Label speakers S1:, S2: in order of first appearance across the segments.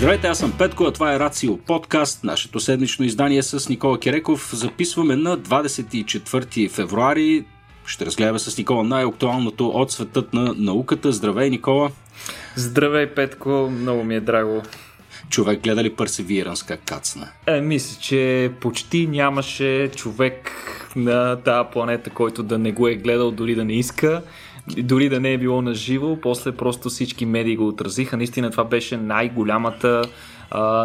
S1: Здравейте, аз съм Петко, а това е Рацио подкаст, нашето седмично издание с Никола Киреков. Записваме на 24 февруари. Ще разгледаме с Никола най-актуалното от светът на науката. Здравей, Никола!
S2: Здравей, Петко! Много ми е драго.
S1: Човек гледа ли Perseverance как кацна?
S2: Е, мисля, че почти нямаше човек на тази планета, който да не го е гледал, дори да не иска дори да не е било на живо, после просто всички медии го отразиха. Наистина това беше най-голямата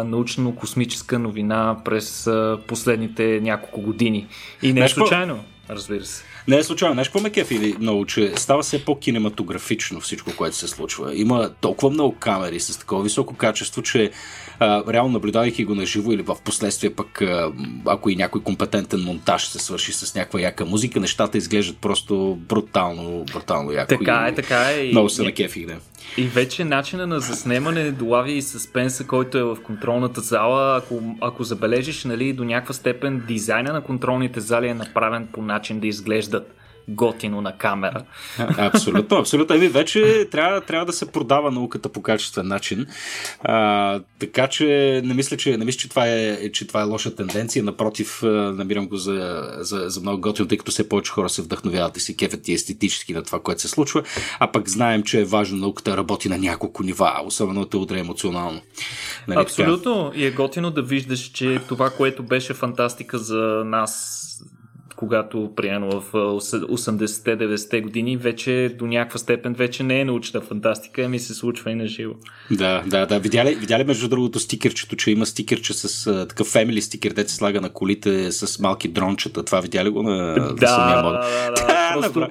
S2: научно-космическа новина през а, последните няколко години. И не е случайно, разбира се.
S1: Не е случайно. Знаеш какво ме кефи много, че става все по-кинематографично всичко, което се случва. Има толкова много камери с такова високо качество, че а, реално наблюдавайки го на живо или в последствие пък а, ако и някой компетентен монтаж се свърши с някаква яка музика, нещата изглеждат просто брутално, брутално яко.
S2: Така е, така е.
S1: Много се накефих, да.
S2: И вече начина на заснемане долави и съспенса, който е в контролната зала. Ако, ако забележиш, нали, до някаква степен дизайна на контролните зали е направен по начин да изглеждат готино на камера.
S1: Абсолютно, абсолютно. Еми, вече трябва, трябва да се продава науката по качествен начин. А, така че не мисля, че, не мисля, че, това е, че това е лоша тенденция. Напротив, намирам го за, за, за много готино, тъй като все повече хора се вдъхновяват и се кефят и естетически на това, което се случва. А пък знаем, че е важно науката да работи на няколко нива, особено те удре емоционално.
S2: Нали, Абсолютно. Така? И е готино да виждаш, че това, което беше фантастика за нас когато приемно в 80-90-те години, вече до някаква степен вече не е научна фантастика, ами се случва и на живо.
S1: Да, да, да. Видя ли, видя ли между другото стикерчето, че има стикерче с а, такъв фемили стикер, де се слага на колите с малки дрончета. Това видя ли го на,
S2: да, на самия мод? Да, да, да. просто,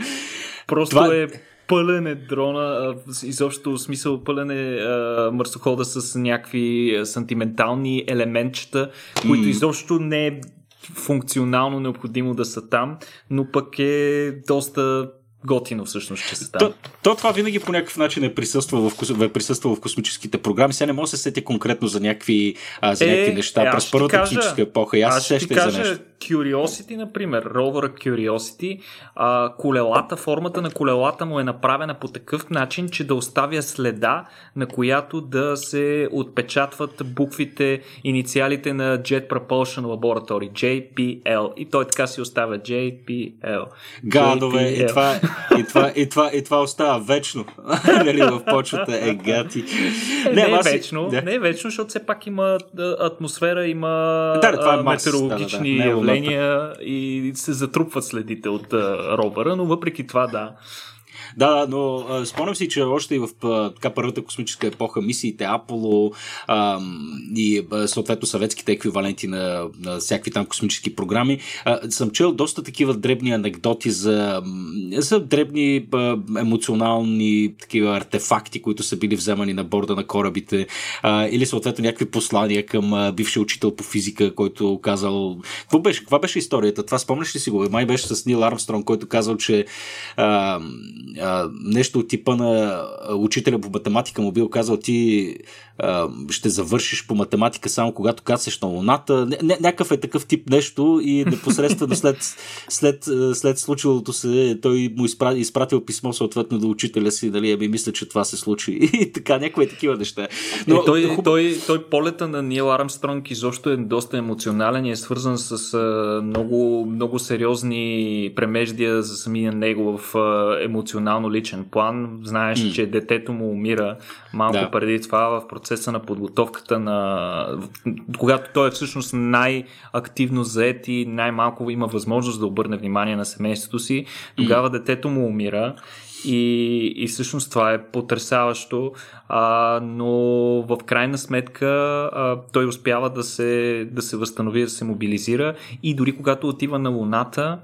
S2: просто това... е пълен е дрона, изобщо смисъл пълен е мърсохода с някакви сантиментални елементчета, които mm. изобщо не е функционално необходимо да са там, но пък е доста готино всъщност, че се там.
S1: То, то това винаги по някакъв начин е присъствало в, е присъствало в космическите програми. Сега не може да се сети конкретно за някакви, а, за е, някакви неща през първата космическа епоха. И аз, аз ще кажа, за нещо.
S2: Curiosity, например, ровъра Curiosity, а, колелата, формата на колелата му е направена по такъв начин, че да оставя следа, на която да се отпечатват буквите, инициалите на Jet Propulsion Laboratory, JPL. И той така си оставя JPL.
S1: Гадове, JPL. и това, и, това, и, това, и това остава вечно. нали, в почвата е гати.
S2: Не, не е вечно, да. не е вечно, защото все пак има атмосфера, има да, това е метеорологични да, да, да. явления и се затрупват следите от робъра, но въпреки това да.
S1: Да, но а, спомням си, че още и в а, така първата космическа епоха мисиите Аполо а, и а, съответно съветските еквиваленти на, на всякакви там космически програми, а, съм чел доста такива дребни анекдоти за, за дребни а, емоционални такива артефакти, които са били вземани на борда на корабите а, или съответно някакви послания към а, бившия учител по физика, който казал... Какво беше, каква беше историята? Това спомняш ли си го? Май беше с Нил Армстронг, който казал, че а, нещо от типа на учителя по математика му бил казал ти а, ще завършиш по математика само когато кацаш на Луната. Ня- някакъв е такъв тип нещо и непосредствено след, след, след случилото се той му изпра, изпратил писмо съответно до учителя си, дали ами мисля, че това се случи. И така, някои такива неща.
S2: Но, е, той, хуб... той, той полета на Нил Армстронг изобщо е доста емоционален и е свързан с а, много, много сериозни премеждия за самия него в а, емоционално личен план. Знаеш, mm. че детето му умира малко да. преди това в процеса на подготовката на... Когато той е всъщност най-активно заед и най-малко има възможност да обърне внимание на семейството си, тогава детето му умира и, и всъщност това е потрясаващо, а, но в крайна сметка а, той успява да се, да се възстанови, да се мобилизира и дори когато отива на Луната,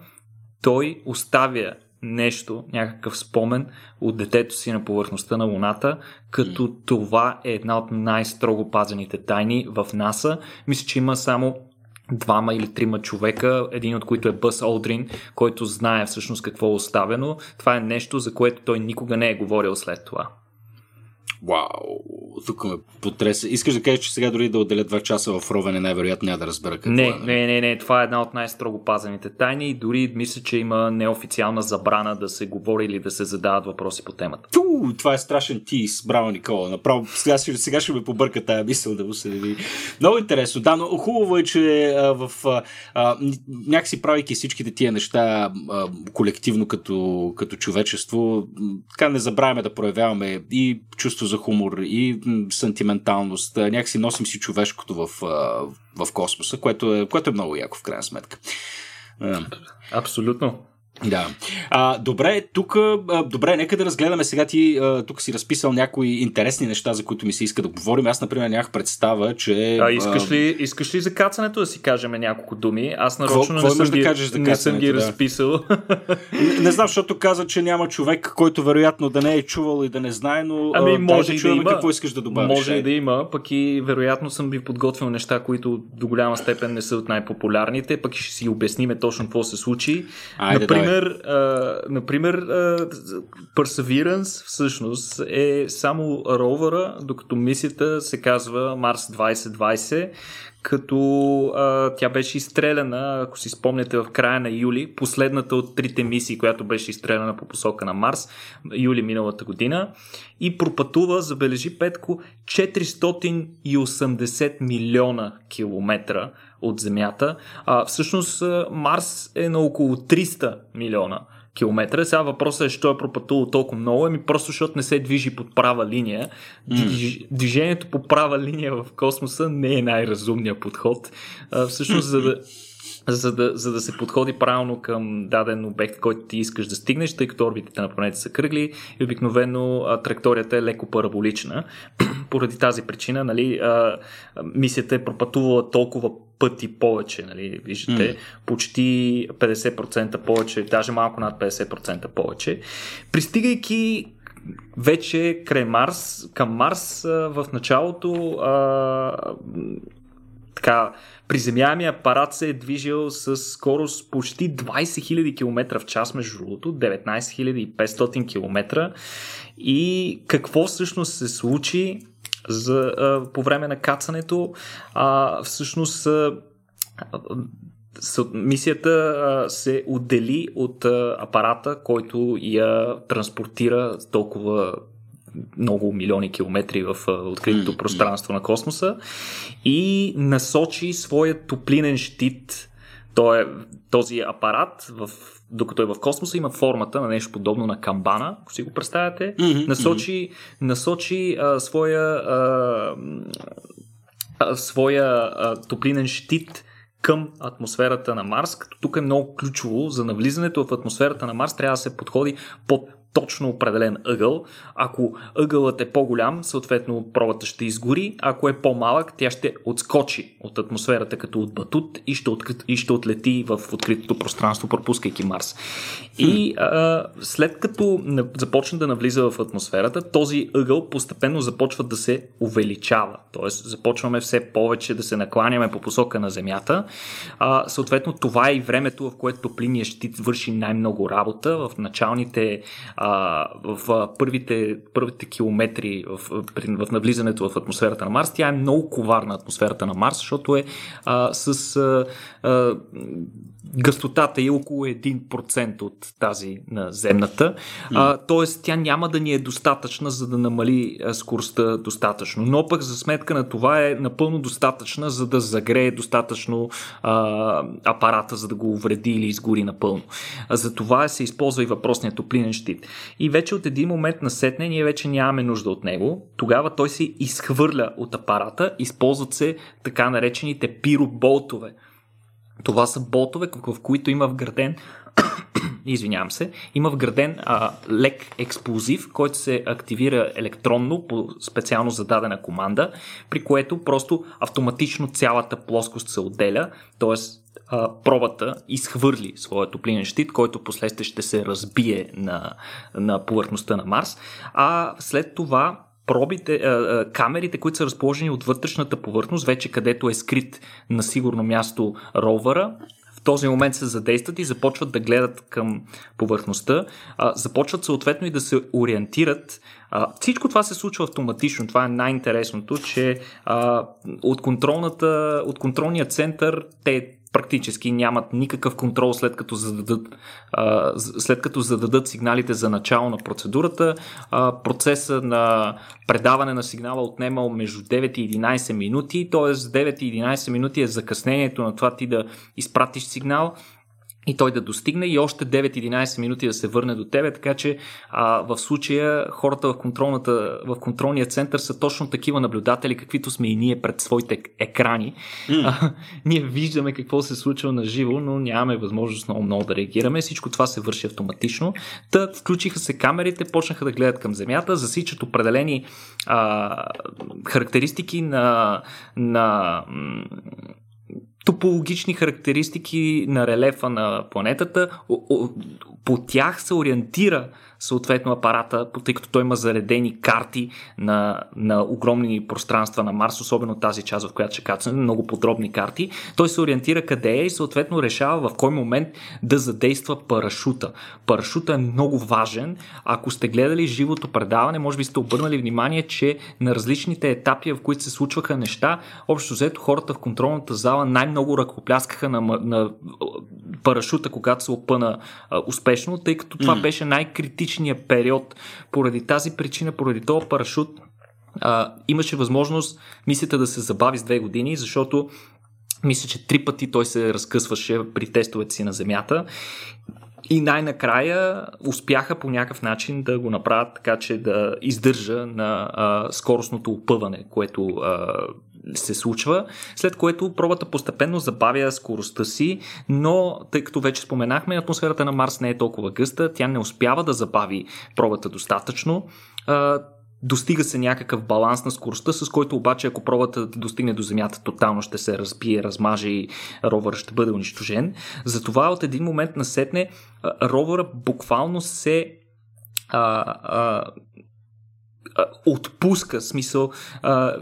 S2: той оставя нещо, някакъв спомен от детето си на повърхността на Луната, като mm. това е една от най-строго пазените тайни в НАСА. Мисля, че има само двама или трима човека, един от които е Бъс Олдрин, който знае всъщност какво е оставено. Това е нещо, за което той никога не е говорил след това.
S1: Вау, тук ме потреса. Искаш да кажеш, че сега дори да отделя 2 часа в ровене, най-вероятно няма да разбера какво
S2: не,
S1: е.
S2: нали? Не, не, не, това е една от най-строго пазените тайни и дори мисля, че има неофициална забрана да се говори или да се задават въпроси по темата.
S1: Ту, това е страшен тис, браво Никола. Направо сега, ще, сега ще ме побърка тая мисъл да му се види. Много интересно. Да, но хубаво е, че а, в а, някакси правейки всичките тия неща а, колективно като, като човечество, така не забравяме да проявяваме и чувство за хумор, и сантименталност. Някакси носим си човешкото в, в космоса, което е, което е много яко в крайна сметка.
S2: Абсолютно.
S1: Да. А, добре, тук, добре, нека да разгледаме сега ти, тук си разписал някои интересни неща, за които ми се иска да говорим. Аз, например, нямах представа, че...
S2: А, искаш, ли, искаш ли за кацането да си кажем няколко думи? Аз нарочно
S1: не,
S2: съм
S1: да
S2: ги,
S1: кажеш за
S2: не съм ги
S1: да.
S2: разписал.
S1: Не, не знам, защото каза, че няма човек, който вероятно да не е чувал и да не знае, но
S2: ами, може
S1: да,
S2: да има.
S1: какво искаш да добавиш.
S2: Може и да има, пък и вероятно съм ви подготвил неща, които до голяма степен не са от най-популярните, пък ще си обясниме точно какво се случи.
S1: Айде,
S2: Например, например, Perseverance всъщност е само ровъра, докато мисията се казва Марс 2020, като а, тя беше изстреляна, ако си спомняте, в края на юли, последната от трите мисии, която беше изстреляна по посока на Марс, юли миналата година, и пропътува, забележи Петко, 480 милиона километра от Земята. А, всъщност Марс е на около 300 милиона километра. Сега въпросът е, що е пропътувал толкова много, ами просто защото не се движи под права линия. Mm. Движението по права линия в космоса не е най-разумният подход. А, всъщност, за да, за да, за да се подходи правилно към даден обект, който ти искаш да стигнеш, тъй като орбитите на планета са кръгли и обикновено а, траекторията е леко параболична. Поради тази причина, нали, а, мисията е пропътувала толкова пъти повече, нали, виждате, mm. почти 50% повече, даже малко над 50% повече. Пристигайки вече край Марс, към Марс в началото а, така, приземяемия апарат се е движил с скорост почти 20 000 км в час, между другото, 19 500 км. И какво всъщност се случи за, а, по време на кацането? А, всъщност а, мисията се отдели от апарата, който я транспортира толкова много милиони километри в откритото пространство на космоса и насочи своя топлинен щит. Той е, този апарат, в, докато е в космоса, има формата на нещо подобно на камбана, ако си го представяте.
S1: Mm-hmm.
S2: Насочи, насочи а, своя, а, а, своя а, топлинен щит към атмосферата на Марс, като тук е много ключово за навлизането в атмосферата на Марс трябва да се подходи под точно определен ъгъл. Ако ъгълът е по-голям, съответно пробата ще изгори. Ако е по-малък, тя ще отскочи от атмосферата като от батут и ще, от, и ще отлети в откритото пространство, пропускайки Марс. И а, след като започне да навлиза в атмосферата, този ъгъл постепенно започва да се увеличава. Тоест започваме все повече да се накланяме по посока на Земята. А, съответно, това е и времето, в което топлиният щит върши най-много работа. В началните а, в първите, първите километри в, в навлизането в атмосферата на Марс. Тя е много коварна атмосферата на Марс, защото е а, с а, а, гъстотата е около 1% от тази на земната. А, тоест тя няма да ни е достатъчна, за да намали скоростта достатъчно. Но пък за сметка на това е напълно достатъчна, за да загрее достатъчно а, апарата, за да го увреди или изгори напълно. А, за това се използва и въпросният топлинен щит. И вече от един момент на сетне ние вече нямаме нужда от него. Тогава той се изхвърля от апарата, използват се така наречените пироболтове. Това са болтове, в които има вграден извинявам се, има вграден а, лек експлозив, който се активира електронно по специално зададена команда, при което просто автоматично цялата плоскост се отделя, т.е. пробата изхвърли своя топлинен щит, който последствие ще се разбие на, на повърхността на Марс, а след това пробите, камерите, които са разположени от вътрешната повърхност, вече където е скрит на сигурно място ровъра, в този момент се задействат и започват да гледат към повърхността, започват съответно и да се ориентират Всичко това се случва автоматично. Това е най-интересното, че а, от, контролната, от контролния център те практически нямат никакъв контрол след като зададат, а, след като зададат сигналите за начало на процедурата. А, процеса на предаване на сигнала отнема между 9 и 11 минути, т.е. 9 и 11 минути е закъснението на това ти да изпратиш сигнал и той да достигне и още 9-11 минути да се върне до тебе, така че а, в случая хората в, контролната, в контролния център са точно такива наблюдатели, каквито сме и ние пред своите екрани. Mm. А, ние виждаме какво се случва на живо, но нямаме възможност много много да реагираме. Всичко това се върши автоматично. Та включиха се камерите, почнаха да гледат към земята, засичат определени а, характеристики на, на топологични характеристики на релефа на планетата. По тях се ориентира съответно апарата, тъй като той има заредени карти на, на огромни пространства на Марс, особено тази част, в която ще кацаме, много подробни карти. Той се ориентира къде е и съответно решава в кой момент да задейства парашута. Парашута е много важен. Ако сте гледали живото предаване, може би сте обърнали внимание, че на различните етапи, в които се случваха неща, общо взето хората в контролната зала най-много ръкопляскаха на, на парашута, когато се опъна успешно, тъй като това mm. беше най-критично критичния период. Поради тази причина, поради този парашут, а, имаше възможност мисията да се забави с две години, защото мисля, че три пъти той се разкъсваше при тестовете си на Земята. И най-накрая успяха по някакъв начин да го направят така, че да издържа на а, скоростното опъване, което а, се случва, след което пробата постепенно забавя скоростта си, но тъй като вече споменахме, атмосферата на Марс не е толкова гъста, тя не успява да забави пробата достатъчно. Достига се някакъв баланс на скоростта, с който обаче, ако пробата достигне до Земята, тотално ще се разбие, размаже и ровър ще бъде унищожен. Затова от един момент насетне ровъра буквално се а, а, отпуска, смисъл, а,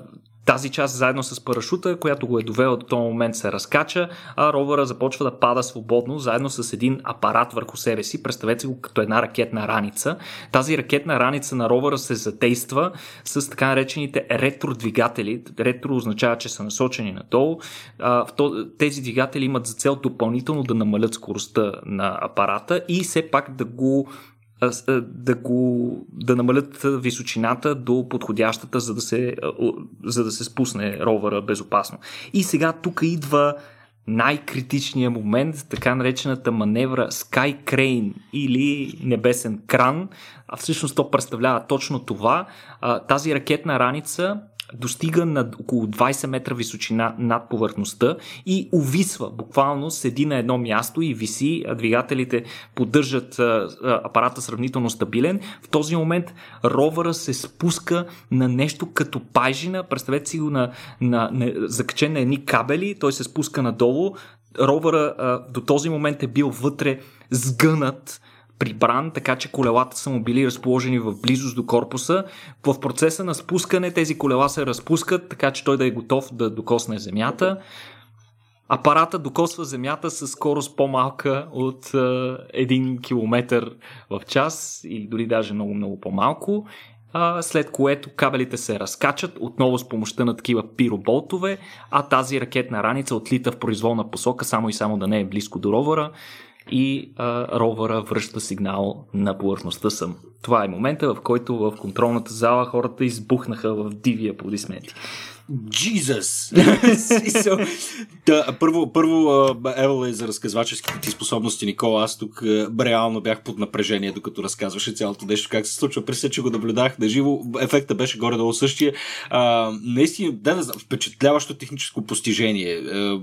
S2: тази част заедно с парашута, която го е довела до този момент се разкача, а ровъра започва да пада свободно, заедно с един апарат върху себе си. Представете го като една ракетна раница. Тази ракетна раница на ровъра се задейства с така наречените ретродвигатели. Ретро означава, че са насочени надолу. Тези двигатели имат за цел допълнително да намалят скоростта на апарата и все пак да го да, го, да намалят височината до подходящата, за да, се, за да се спусне ровъра безопасно. И сега тук идва най-критичният момент, така наречената маневра Sky Crane или небесен кран. А всъщност то представлява точно това. Тази ракетна раница достига на около 20 метра височина над повърхността и увисва, буквално седи на едно място и виси, двигателите поддържат апарата сравнително стабилен. В този момент ровъра се спуска на нещо като пайжина, представете си го на, на, на закачен на едни кабели, той се спуска надолу, ровъра а, до този момент е бил вътре сгънат, прибран, така че колелата са му били разположени в близост до корпуса. В процеса на спускане тези колела се разпускат, така че той да е готов да докосне земята. Апарата докосва земята с скорост по-малка от е, 1 км в час или дори даже много-много по-малко а, след което кабелите се разкачат отново с помощта на такива пироболтове, а тази ракетна раница отлита в произволна посока, само и само да не е близко до ровъра и а, ровъра връща сигнал на повърхността съм. Това е момента, в който в контролната зала хората избухнаха в диви аплодисменти.
S1: Jesus! да, първо, първо Евел е за разказваческите ти способности, Никола. Аз тук реално бях под напрежение, докато разказваше цялото нещо, как се случва. През че го наблюдах на живо, ефекта беше горе-долу същия. А, наистина, да не знам, впечатляващо техническо постижение. А,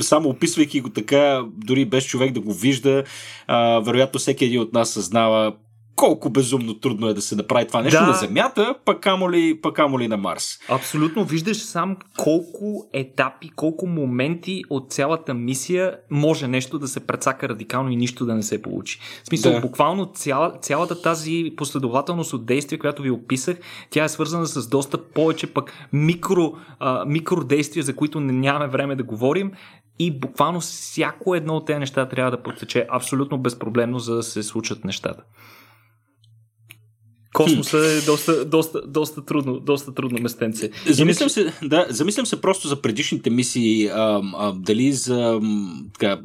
S1: само описвайки го така, дори без човек да го вижда, а, вероятно всеки един от нас съзнава колко безумно трудно е да се направи това нещо да. на Земята, пък амо, ли, пък амо ли на Марс.
S2: Абсолютно. Виждаш сам колко етапи, колко моменти от цялата мисия може нещо да се прецака радикално и нищо да не се получи. В смисъл, да. буквално цяла, цялата тази последователност от действия, която ви описах, тя е свързана с доста повече пък микро, а, микродействия, за които не нямаме време да говорим, и буквално всяко едно от тези неща трябва да протече абсолютно безпроблемно, за да се случат нещата. Космоса е доста, доста, доста, трудно, доста трудно местенце.
S1: Замислям се, да, замислям се просто за предишните мисии, а, а, дали за така,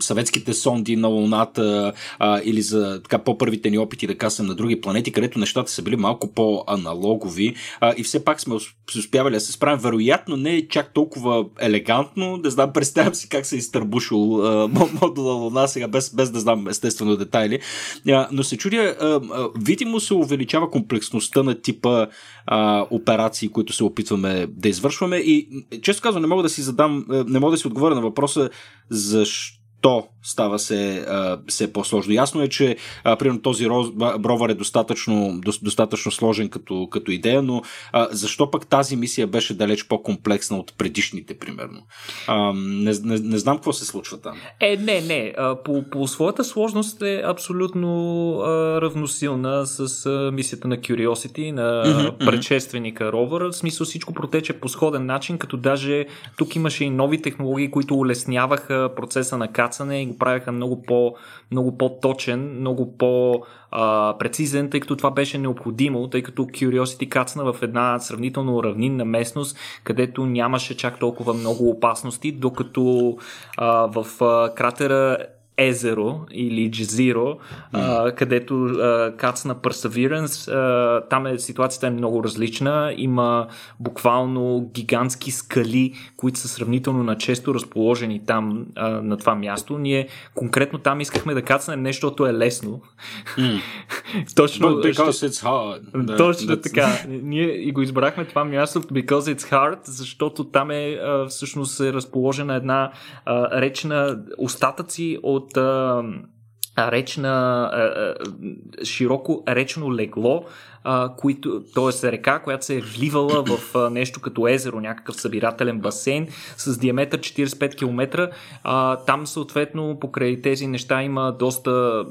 S1: съветските сонди на Луната а, или за така по-първите ни опити да касам на други планети, където нещата са били малко по-аналогови а, и все пак сме успявали да се справим. Вероятно не е чак толкова елегантно, да знам, представям си как се е изтърбушил а, модула Луна сега, без, без да знам естествено детайли, а, но се чудя, а, а, видимо се увеличава комплексността на типа а, операции, които се опитваме да извършваме. И често казвам, не мога да си задам, не мога да си отговоря на въпроса защо то става се все по-сложно. Ясно е, че а, примерно този бровър е достатъчно, до, достатъчно сложен като, като идея, но а, защо пък тази мисия беше далеч по-комплексна от предишните, примерно? А, не, не, не знам какво се случва там.
S2: Е, не, не. По, по своята сложност е абсолютно а, равносилна с а, мисията на Curiosity, на mm-hmm, предшественика ровър. В смисъл всичко протече по сходен начин, като даже тук имаше и нови технологии, които улесняваха процеса на кацане и го правяха много, по, много по-точен, много по-прецизен, тъй като това беше необходимо, тъй като Curiosity кацна в една сравнително равнинна местност, където нямаше чак толкова много опасности, докато а, в а, кратера езеро или джезиро, mm. а, където а, кацна Perseverance. А, там е, ситуацията е много различна. Има буквално гигантски скали, които са сравнително начесто разположени там а, на това място. Ние конкретно там искахме да кацнем нещо, защото е лесно.
S1: Mm.
S2: Точно.
S1: But because ще... it's hard.
S2: Точно That's... така. Ние и го избрахме това място because it's hard, защото там е а, всъщност е разположена една а, речна остатъци от от речна, широко речно легло, а, които, т.е. река, която се е вливала в а, нещо като езеро, някакъв събирателен басейн с диаметър 45 км. А, там съответно покрай тези неща има доста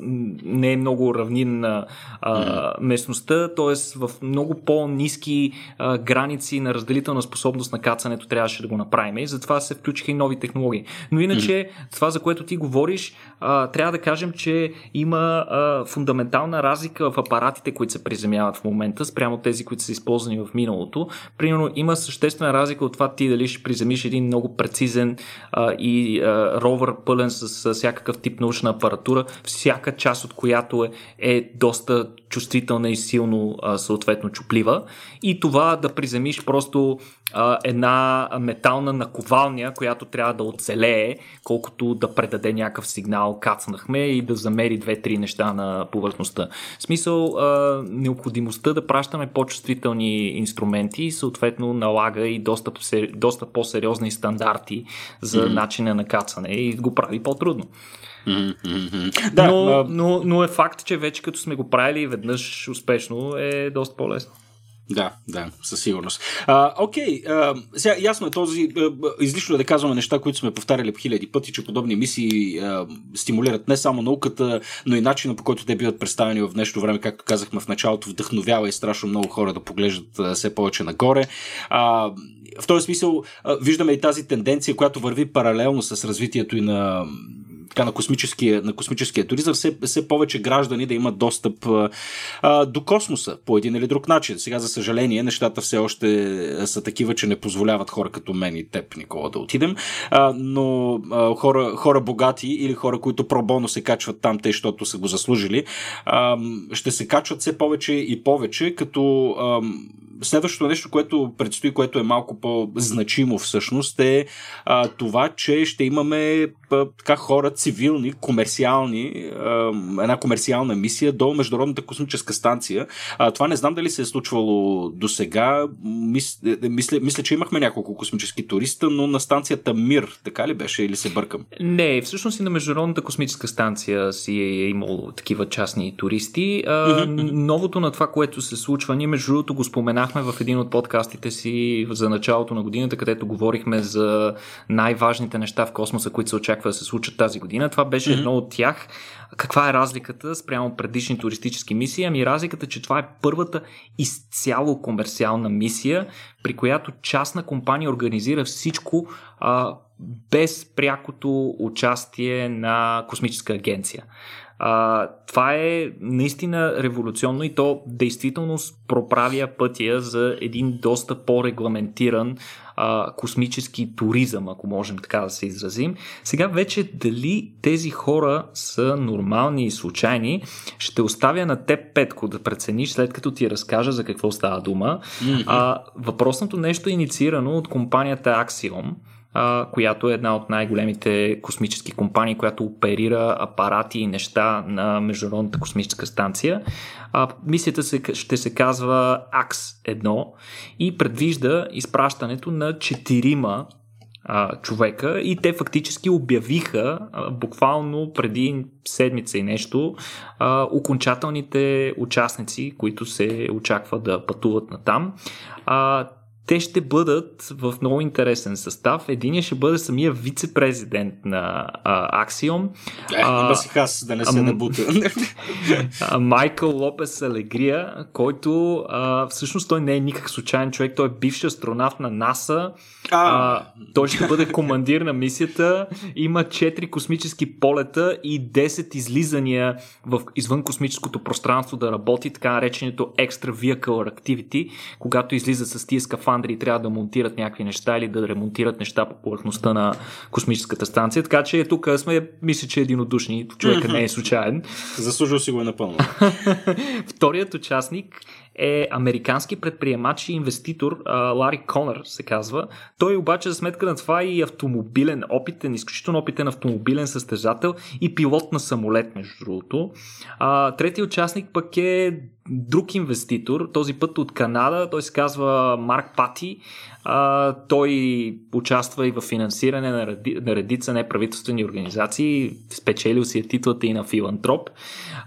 S2: не е много равнинна а, местността, т.е. в много по-низки а, граници на разделителна способност на кацането трябваше да го направим и затова се включиха и нови технологии. Но иначе това, за което ти говориш, а, трябва да кажем, че има а, фундаментална разлика в апаратите, които се приземяват в момента, спрямо тези, които са използвани в миналото. Примерно има съществена разлика от това ти дали ще приземиш един много прецизен а, и а, ровър пълен с, с всякакъв тип научна апаратура, всяка част от която е, е доста чувствителна и силно а, съответно чуплива. И това да приземиш просто а, една метална наковалня, която трябва да оцелее, колкото да предаде някакъв сигнал, кацнахме и да замери две-три неща на повърхността. В смисъл, а, необходимостта да пращаме по-чувствителни инструменти и съответно налага и доста, доста по-сериозни стандарти за mm-hmm. начина на кацане и го прави по-трудно.
S1: Mm-hmm.
S2: Да, но, но, но е факт, че вече като сме го правили веднъж успешно е доста по-лесно.
S1: Да, да, със сигурност. А, окей, а, сега ясно е този, а, излишно е да казваме неща, които сме повтаряли хиляди пъти, че подобни мисии а, стимулират не само науката, но и начина по който те биват представени в днешно време, както казахме в началото, вдъхновява и страшно много хора да поглеждат а, все повече нагоре. А, в този смисъл а, виждаме и тази тенденция, която върви паралелно с развитието и на така, на, космическия, на космическия туризъм, все, все повече граждани да имат достъп а, до космоса по един или друг начин. Сега, за съжаление, нещата все още са такива, че не позволяват хора като мен и теб, Никола, да отидем. А, но а, хора, хора богати или хора, които пробоно се качват там, те, защото са го заслужили, а, ще се качват все повече и повече, като а, следващото нещо, което предстои, което е малко по-значимо всъщност, е а, това, че ще имаме а, така хора цивилни, комерциални, а, една комерциална мисия до Международната космическа станция. А, това не знам дали се е случвало до сега. Мис, е, е, мисля, мисля, че имахме няколко космически туриста, но на станцията Мир, така ли беше или се бъркам?
S2: Не, всъщност и на Международната космическа станция си е имало такива частни туристи. А, новото на това, което се случва, ние между другото го споменах споменахме в един от подкастите си за началото на годината, където говорихме за най-важните неща в космоса, които се очаква да се случат тази година. Това беше mm-hmm. едно от тях. Каква е разликата спрямо предишни туристически мисии? Ами разликата, че това е първата изцяло комерциална мисия, при която частна компания организира всичко а, без прякото участие на космическа агенция. А, това е наистина революционно и то действително проправя пътя за един доста по-регламентиран а, космически туризъм, ако можем така да се изразим. Сега вече дали тези хора са нормални и случайни, ще оставя на теб, Петко, да прецениш след като ти разкажа за какво става дума. Mm-hmm. А, въпросното нещо е инициирано от компанията Axiom, а, която е една от най-големите космически компании, която оперира апарати и неща на Международната космическа станция. А, мисията се, ще се казва AX-1 и предвижда изпращането на четирима човека и те фактически обявиха буквално преди седмица и нещо окончателните участници, които се очаква да пътуват на там. А, те ще бъдат в много интересен състав. Единият ще бъде самия вице-президент на а, Axiom.
S1: Е, а, си хас да не се набута.
S2: Майкъл Лопес Алегрия, който а, всъщност той не е никак случайен човек, той е бивш астронавт на НАСА. А. А, той ще бъде командир на мисията. Има 4 космически полета и 10 излизания в извън космическото пространство да работи, така нареченото Extra Vehicle Activity, когато излиза с тия скафандри скафандри и трябва да монтират някакви неща или да ремонтират неща по повърхността на космическата станция. Така че тук сме, мисля, че единодушни. Човека не е случайен.
S1: Заслужил си го е напълно.
S2: Вторият участник е американски предприемач и инвеститор Лари Конър се казва. Той обаче за сметка на това е и автомобилен опитен, изключително опитен автомобилен състезател и пилот на самолет, между другото. А, третия участник пък е друг инвеститор, този път от Канада, той се казва Марк Пати. А, той участва и в финансиране на, ради, на редица неправителствени организации, спечелил си е титлата и на филантроп.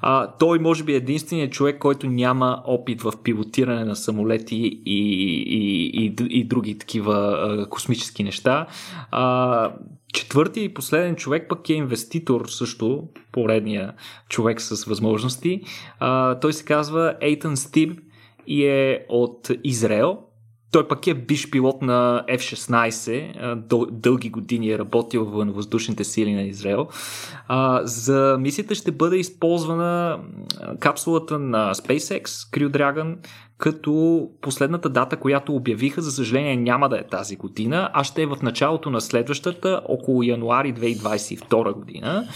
S2: А, той може би е единственият човек, който няма опит в пилотиране на самолети и, и, и, и други такива а, космически неща. А, Четвъртия и последен човек пък е инвеститор също, поредния човек с възможности. А, той се казва Ейтън Стиб и е от Израел. Той пък е биш пилот на F-16, дълги години е работил в въздушните сили на Израел. За мисията ще бъде използвана капсулата на SpaceX, Crew Dragon, като последната дата, която обявиха, за съжаление няма да е тази година, а ще е в началото на следващата, около януари 2022 година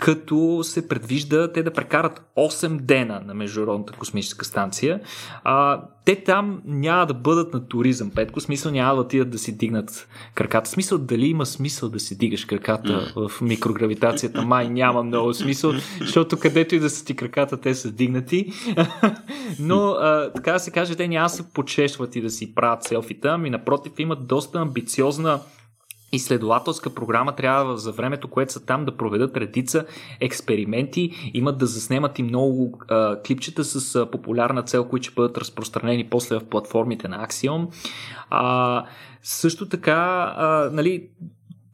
S2: като се предвижда те да прекарат 8 дена на Международната космическа станция. А, те там няма да бъдат на туризъм, Петко, смисъл няма да отидат да си дигнат краката. Смисъл дали има смисъл да си дигаш краката в микрогравитацията? Май няма много смисъл, защото където и да са ти краката, те са дигнати. Но, а, така да се каже, те няма се почешват и да си правят селфита, ами напротив имат доста амбициозна изследователска програма трябва за времето, което са там да проведат редица експерименти, имат да заснемат и много а, клипчета с а, популярна цел, които ще бъдат разпространени после в платформите на Axiom. А, също така, а, нали,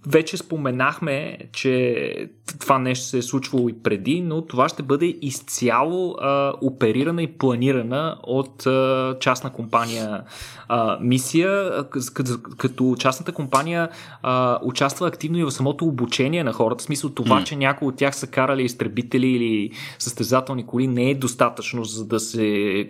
S2: вече споменахме, че това нещо се е случвало и преди, но това ще бъде изцяло а, оперирана и планирана от а, частна компания а, мисия, като, като частната компания а, участва активно и в самото обучение на хората. В смисъл това, mm. че някои от тях са карали изтребители или състезателни коли не е достатъчно за да се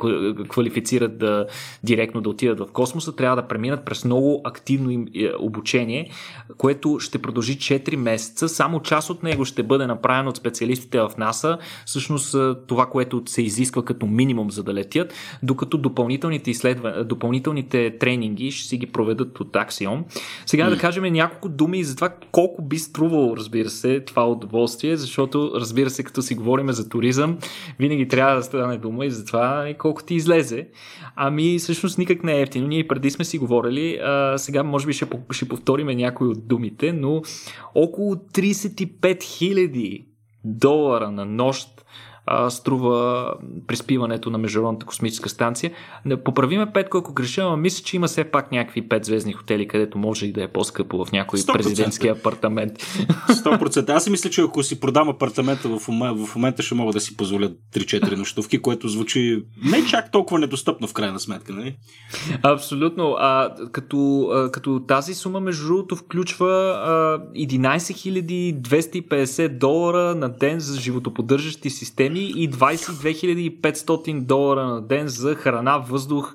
S2: квалифицират да директно да отидат в космоса. Трябва да преминат през много активно им, е, обучение, което ще продължи 4 месеца. Само част от него ще бъде направено от специалистите в НАСА. Всъщност това, което се изисква като минимум за да летят, докато допълнителните изследвания, допълнителните тренинги ще си ги проведат от Axiom. Сега mm. да кажем няколко думи за това колко би струвало, разбира се, това удоволствие, защото, разбира се, като си говорим за туризъм, винаги трябва да стане дума и за това колко ти излезе. Ами, всъщност никак не е ефтино. Ние преди сме си говорили, а, сега може би ще, ще повториме някои от думите, но около 35 000 долара на нощ а, струва приспиването на Международната космическа станция. Поправиме Петко, ако греша, но мисля, че има все пак някакви петзвездни хотели, където може и да е по-скъпо в някой 100%. президентски апартамент.
S1: 100%. Аз си мисля, че ако си продам апартамента в момента, в момента ще мога да си позволя 3-4 нощувки, което звучи не чак толкова недостъпно в крайна сметка. Нали?
S2: Абсолютно. А, като, а, като тази сума, между другото, включва а, 11 250 долара на ден за животоподдържащи системи и 22 500 долара на ден за храна, въздух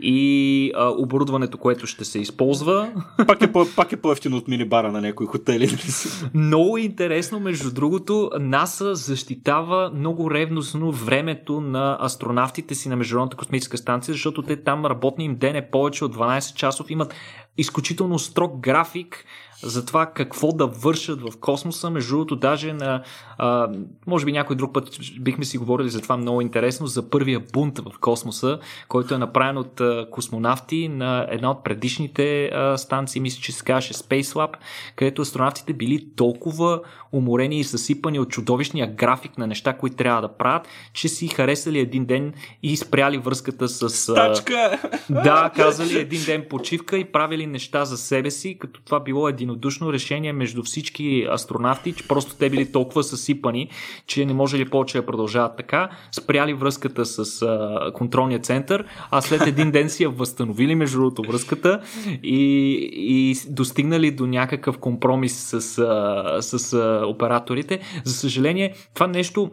S2: и а, оборудването, което ще се използва.
S1: Пак е, по, пак е по-ефтино от минибара на някои хотели.
S2: много интересно, между другото, НАСА защитава много ревностно времето на астронавтите си на Международната космическа станция, защото те там работни им ден е повече от 12 часов, имат изключително строг график за това какво да вършат в космоса. Между другото, даже на, а, може би някой друг път бихме си говорили за това много интересно, за първия бунт в космоса, който е направен от а, космонавти на една от предишните а, станции, мисля, че се казваше Space Lab, където астронавтите били толкова уморени и съсипани от чудовищния график на неща, които трябва да правят, че си харесали един ден и спряли връзката с...
S1: Стачка!
S2: Да, казали един ден почивка и правили неща за себе си, като това било единодушно решение между всички астронавти, че просто те били толкова съсипани, че не може ли повече да продължават така, спряли връзката с а, контролния център, а след един ден си я възстановили между другото връзката и, и достигнали до някакъв компромис с, а, с а, операторите. За съжаление, това нещо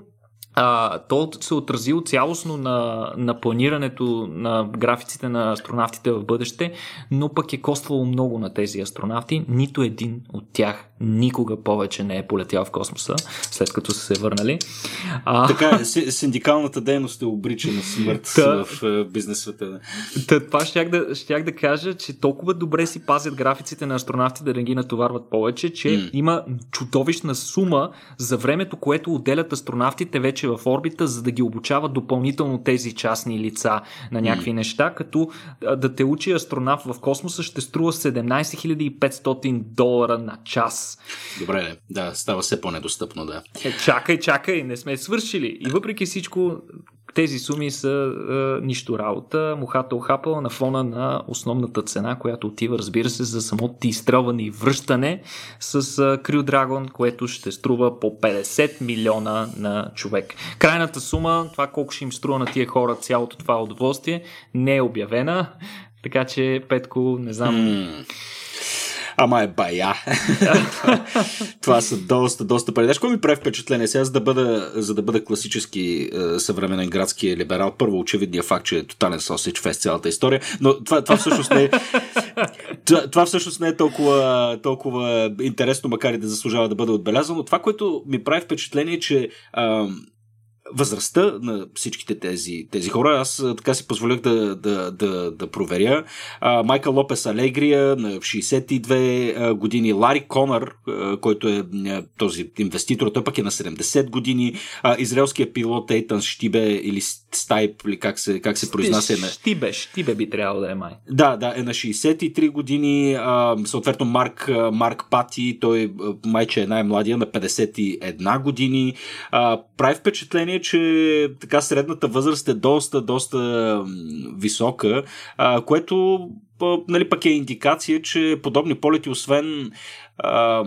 S2: а, то се отразило цялостно на, на планирането на графиците на астронавтите в бъдеще, но пък е коствало много на тези астронавти. Нито един от тях никога повече не е полетял в космоса, след като са се върнали.
S1: А... Така е, синдикалната дейност е обрича на смърт Та... в е, бизнес света.
S2: Та, това щях да, щях да кажа, че толкова добре си пазят графиците на астронавтите да не ги натоварват повече, че mm. има чудовищна сума за времето, което отделят астронавтите вече в орбита, за да ги обучават допълнително тези частни лица на някакви mm. неща, като да те учи астронавт в космоса ще струва 17 500 долара на час.
S1: Добре, да, става все по-недостъпно, да.
S2: Е, чакай, чакай, не сме свършили. И въпреки всичко, тези суми са е, нищо работа. Мухата охапала на фона на основната цена, която отива, разбира се, за самото изстрелване и връщане с е, Crew Dragon, което ще струва по 50 милиона на човек. Крайната сума, това колко ще им струва на тия хора цялото това удоволствие, не е обявена. Така че, Петко, не знам. Mm.
S1: Ама е бая. това са доста, доста пари. Какво ми прави впечатление сега, за да бъда, за да бъда класически е, съвременен градски либерал? Първо, очевидният факт, че е тотален сосич фест цялата история, но това, това всъщност не е това, това всъщност не е толкова, толкова интересно, макар и да заслужава да бъде отбелязано. Това, което ми прави впечатление е, че а, възрастта на всичките тези, тези хора. Аз така си позволях да, да, да, да проверя. А, Майкъл Лопес Алегрия на 62 години, Лари Конър, който е този инвеститор, той пък е на 70 години, а, израелския пилот Ейтан Штибе или Стайп, или как се, как се произнася.
S2: На... Штибе, Штибе би трябвало да е май.
S1: Да, да, е на 63 години, а, съответно Марк, Марк Пати, той майче е най-младия на 51 години. А, прави впечатление, че така средната възраст е доста, доста висока, а, което нали, пък е индикация, че подобни полети, освен а, е,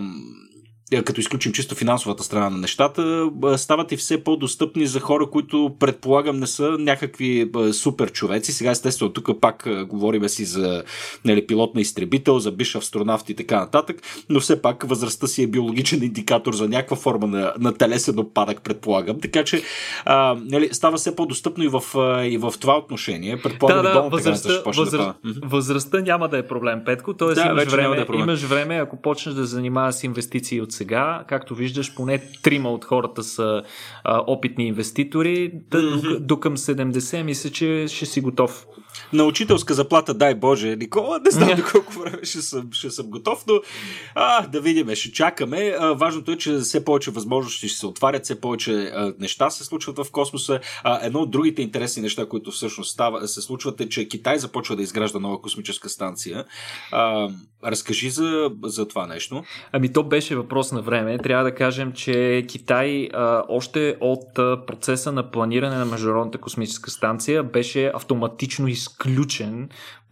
S1: като изключим чисто финансовата страна на нещата, стават и все по-достъпни за хора, които предполагам не са някакви супер човеци. Сега естествено тук пак говориме си за нали, пилот на изтребител, за биш астронавт и така нататък, но все пак възрастта си е биологичен индикатор за някаква форма на, на телесен опадък, предполагам. Така че а, нали, става все по-достъпно и в, и в това отношение. Предполагам,
S2: да, да, възрастта, възраст, да възрастта няма да е проблем, Петко. Тоест да, имаш, време, да е имаш време, ако почнеш да занимаваш с инвестиции от сега, както виждаш, поне трима от хората са а, опитни инвеститори. Mm-hmm. до, до към 70 мисля, че ще си готов.
S1: На учителска заплата, дай Боже, Никола. Не знам до колко време ще съм, ще съм готов, но а, да видим, ще чакаме. А, важното е, че все повече възможности ще се отварят, все повече а, неща се случват в космоса. А, едно от другите интересни неща, които всъщност става, се случват е, че Китай започва да изгражда нова космическа станция. А, разкажи за, за това нещо.
S2: Ами то беше въпрос на време. Трябва да кажем, че Китай а, още от процеса на планиране на Международната космическа станция беше автоматично изключен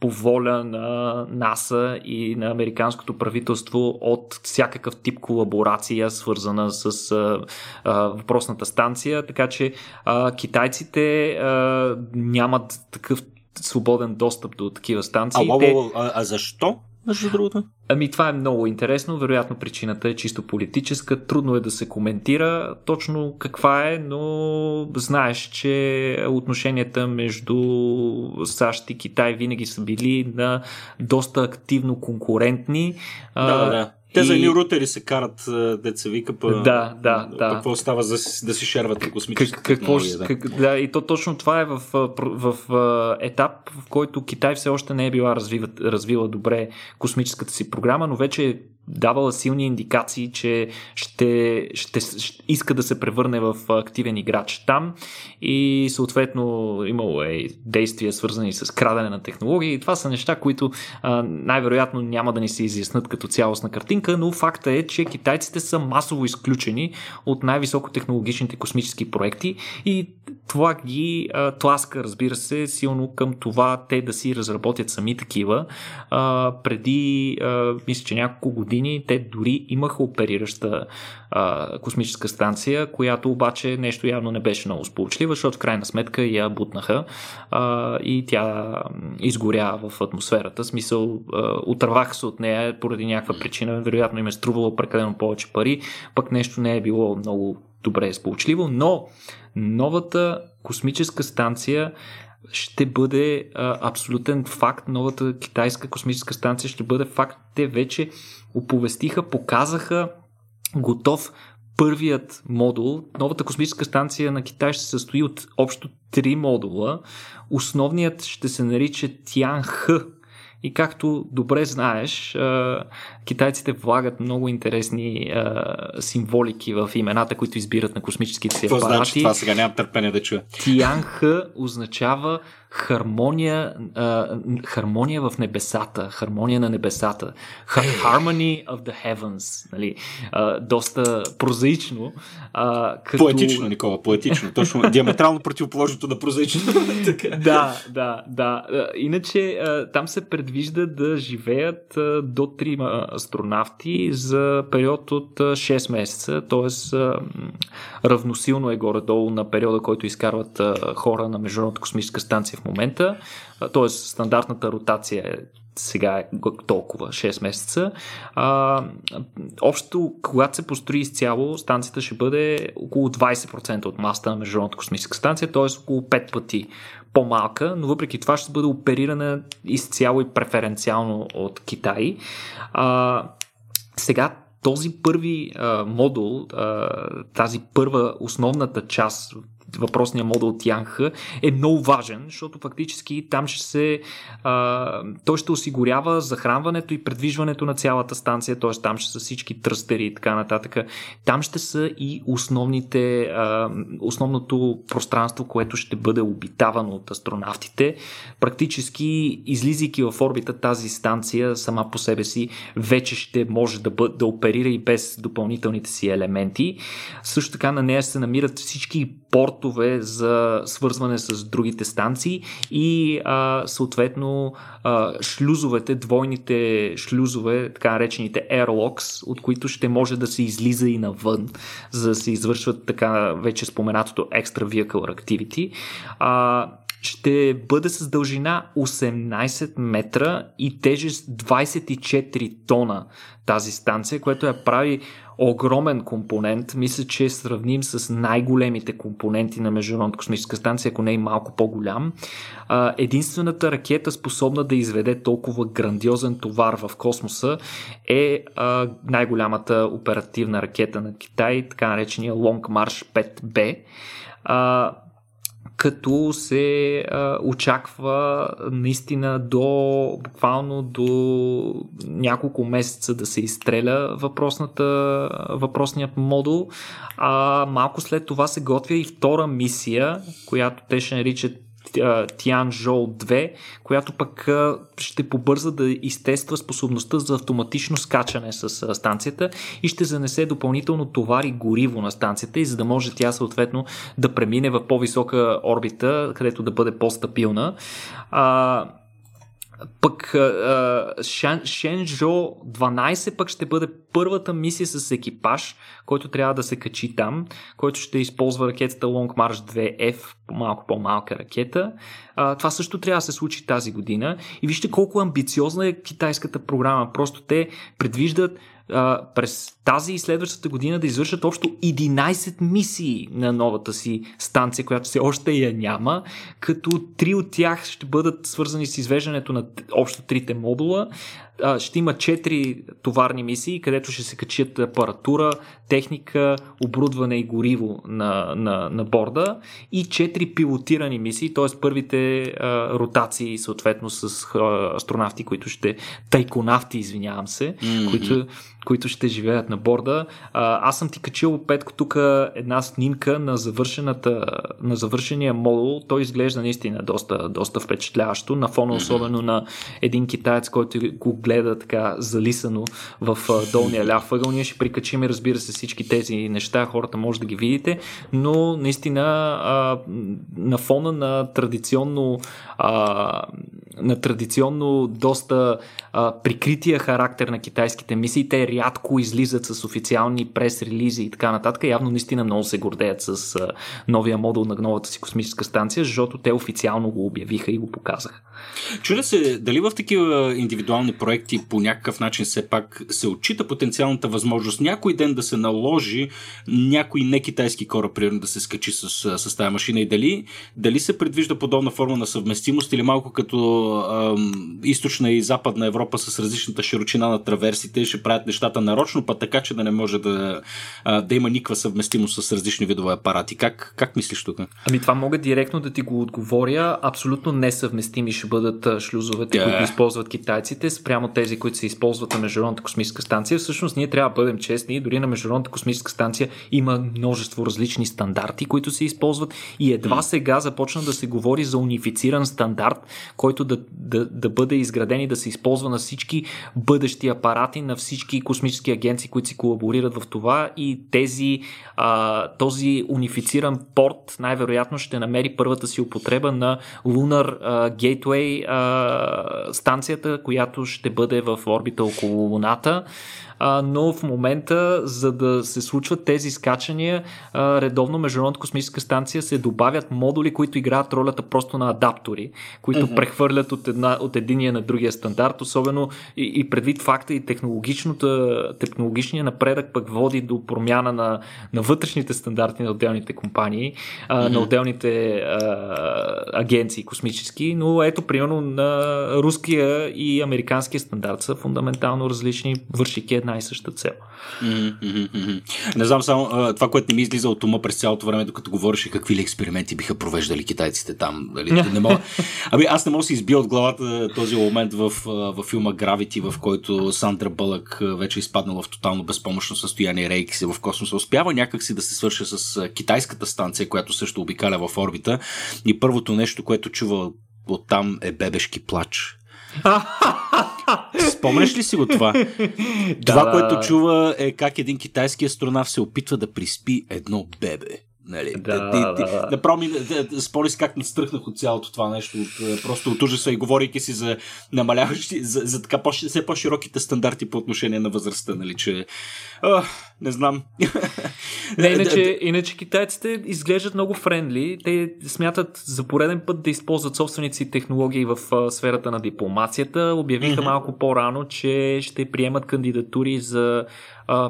S2: по воля на НАСА и на американското правителство от всякакъв тип колаборация, свързана с а, а, въпросната станция. Така че а, китайците а, нямат такъв свободен достъп до такива станции.
S1: А,
S2: Те...
S1: а, а защо? Между другото?
S2: Ами това е много интересно. Вероятно причината е чисто политическа. Трудно е да се коментира точно каква е, но знаеш, че отношенията между САЩ и Китай винаги са били на доста активно конкурентни.
S1: Да, да, Те и... за едни рутери се карат, деца вика, па,
S2: да, да, да.
S1: какво става за да си шерват космическа как, какво, да.
S2: Как, да. И то точно това е в, в, в етап, в който Китай все още не е била развива, развила добре космическата си програма, но вече давала силни индикации, че ще, ще, ще иска да се превърне в активен играч там и съответно имало е действия свързани с крадене на технологии. И това са неща, които а, най-вероятно няма да ни се изяснат като цялостна картинка, но факта е, че китайците са масово изключени от най-високотехнологичните космически проекти и това ги а, тласка, разбира се, силно към това те да си разработят сами такива. А, преди, а, мисля, че няколко години те дори имаха оперираща а, космическа станция, която обаче нещо явно не беше много сполучлива, защото в крайна сметка я бутнаха а, и тя изгоря в атмосферата. Смисъл, а, се от нея поради някаква причина, вероятно им е струвало прекалено повече пари, пък нещо не е било много добре сполучливо, но новата космическа станция ще бъде а, абсолютен факт. Новата китайска космическа станция ще бъде факт. Те вече оповестиха, показаха готов първият модул. Новата космическа станция на Китай ще се състои от общо три модула. Основният ще се нарича Тянх и както добре знаеш, китайците влагат много интересни символики в имената, които избират на космическите си
S1: апарати. Значи това сега нямам търпение да чуя.
S2: Тианх означава хармония, хармония в небесата, хармония на небесата. Harmony of the heavens. Нали? доста прозаично.
S1: като... Поетично, Никола, поетично. Точно диаметрално противоположното на прозаично.
S2: да, да, да. Иначе там се предвижда да живеят до трима астронавти за период от 6 месеца, т.е. равносилно е горе-долу на периода, който изкарват хора на Международната космическа станция момента. Т.е. стандартната ротация е сега е толкова, 6 месеца. А, общо, когато се построи изцяло, станцията ще бъде около 20% от масата на Международната космическа станция, т.е. около 5 пъти по-малка, но въпреки това ще бъде оперирана изцяло и преференциално от Китай. А, сега този първи а, модул, а, тази първа основната част въпросния модул Тянх е много важен, защото фактически там ще се а, той ще осигурява захранването и предвижването на цялата станция, т.е. там ще са всички тръстери и така нататък. Там ще са и основните а, основното пространство, което ще бъде обитавано от астронавтите. Практически излизайки в орбита тази станция сама по себе си вече ще може да, бъде, да оперира и без допълнителните си елементи. Също така на нея се намират всички портове за свързване с другите станции и а, съответно а, шлюзовете, двойните шлюзове, така наречените airlocks, от които ще може да се излиза и навън, за да се извършват така вече споменатото Extra Vehicle Activity. А, ще бъде с дължина 18 метра и тежест 24 тона тази станция, което я прави огромен компонент. Мисля, че е сравним с най-големите компоненти на Международната космическа станция, ако не и малко по-голям. Единствената ракета, способна да изведе толкова грандиозен товар в космоса, е най-голямата оперативна ракета на Китай, така наречения Long March 5B като се а, очаква наистина до буквално до няколко месеца да се изстреля въпросната, въпросният модул. А малко след това се готвя и втора мисия, която те ще наричат Tianzhou 2, която пък ще побърза да изтества способността за автоматично скачане с станцията и ще занесе допълнително товар и гориво на станцията и за да може тя съответно да премине в по-висока орбита, където да бъде по-стабилна. А, пък Шенжо 12 пък ще бъде първата мисия с екипаж, който трябва да се качи там, който ще използва ракетата Long March 2F, малко по-малка ракета. А, това също трябва да се случи тази година. И вижте колко амбициозна е китайската програма. Просто те предвиждат а, през тази и следващата година да извършат общо 11 мисии на новата си станция, която все още я няма, като три от тях ще бъдат свързани с извеждането на общо трите модула а, ще има 4 товарни мисии, където ще се качат апаратура, техника, оборудване и гориво на, на, на борда и 4 пилотирани мисии, т.е. първите а, ротации съответно с а, астронавти, които ще тайконавти, извинявам се, mm-hmm. които, които ще живеят на борда. А, аз съм ти качил, Петко, тук една снимка на, завършената, на завършения модул. Той изглежда наистина доста, доста впечатляващо, на фона особено на един китаец, който го гледа така залисано в долния ляв ъгъл. Ние ще прикачим, разбира се, всички тези неща, хората може да ги видите, но наистина а, на фона на традиционно а, на традиционно доста а, прикрития характер на китайските мисии. Те рядко излизат с официални прес-релизи и така нататък. Явно наистина много се гордеят с новия модул на новата си космическа станция, защото те официално го обявиха и го показаха.
S1: Чудя се, дали в такива индивидуални проекти по някакъв начин все пак се отчита потенциалната възможност някой ден да се наложи някой не китайски кораб, примерно да се скачи с, с тази машина и дали, дали се предвижда подобна форма на съвместимост или малко като ам, източна и западна Европа с различната широчина на траверсите ще правят нещата нарочно, па така, че да не може да, да има никаква съвместимост с различни видове апарати. Как, как мислиш тук?
S2: Ами това мога директно да ти го отговоря. Абсолютно несъвместими ще бъдат шлюзовете, yeah. които използват китайците, спрямо тези, които се използват на Международната космическа станция. Всъщност ние трябва да бъдем честни. Дори на Международната космическа станция има множество различни стандарти, които се използват и едва mm. сега започна да се говори за унифициран стандарт, който да, да, да бъде изграден и да се използва на всички бъдещи апарати, на всички космически агенции, които си колаборират в това и тези, а, този унифициран порт най-вероятно ще намери първата си употреба на Lunar а, Gateway а, станцията, която ще бъде в орбита около Луната а, но в момента, за да се случват тези скачания, а, редовно Международната космическа станция се добавят модули, които играят ролята просто на адаптори, които uh-huh. прехвърлят от, една, от единия на другия стандарт, особено и, и предвид факта и технологичния напредък пък води до промяна на, на вътрешните стандарти на отделните компании, а, uh-huh. на отделните а, агенции космически, но ето, примерно на руския и американския стандарт са фундаментално различни, вършики една една и съща цел.
S1: Mm-hmm. Не знам само това, което не ми излиза от ума през цялото време, докато говореше какви ли експерименти биха провеждали китайците там. Дали? не мога... Ами аз не мога да си избия от главата този момент в, в филма Gravity, в който Сандра Бълък вече е изпаднала в тотално безпомощно състояние, рейки се в космоса. Успява някакси да се свърши с китайската станция, която също обикаля в орбита. И първото нещо, което чува оттам е бебешки плач. Спомняш ли си го това? това, което чува е как един китайски астронавт се опитва да приспи едно бебе. Нали? Да, да, да, да. да, ми, да, спори как настръхнах от цялото това нещо, от, е, просто от ужаса и говорейки си за намаляващи, за, за така по, все по-широките стандарти по отношение на възрастта, нали, че а, не знам.
S2: Не, иначе, иначе китайците изглеждат много френдли. Те смятат за пореден път да използват собствените си технологии в а, сферата на дипломацията. Обявиха mm-hmm. малко по-рано, че ще приемат кандидатури за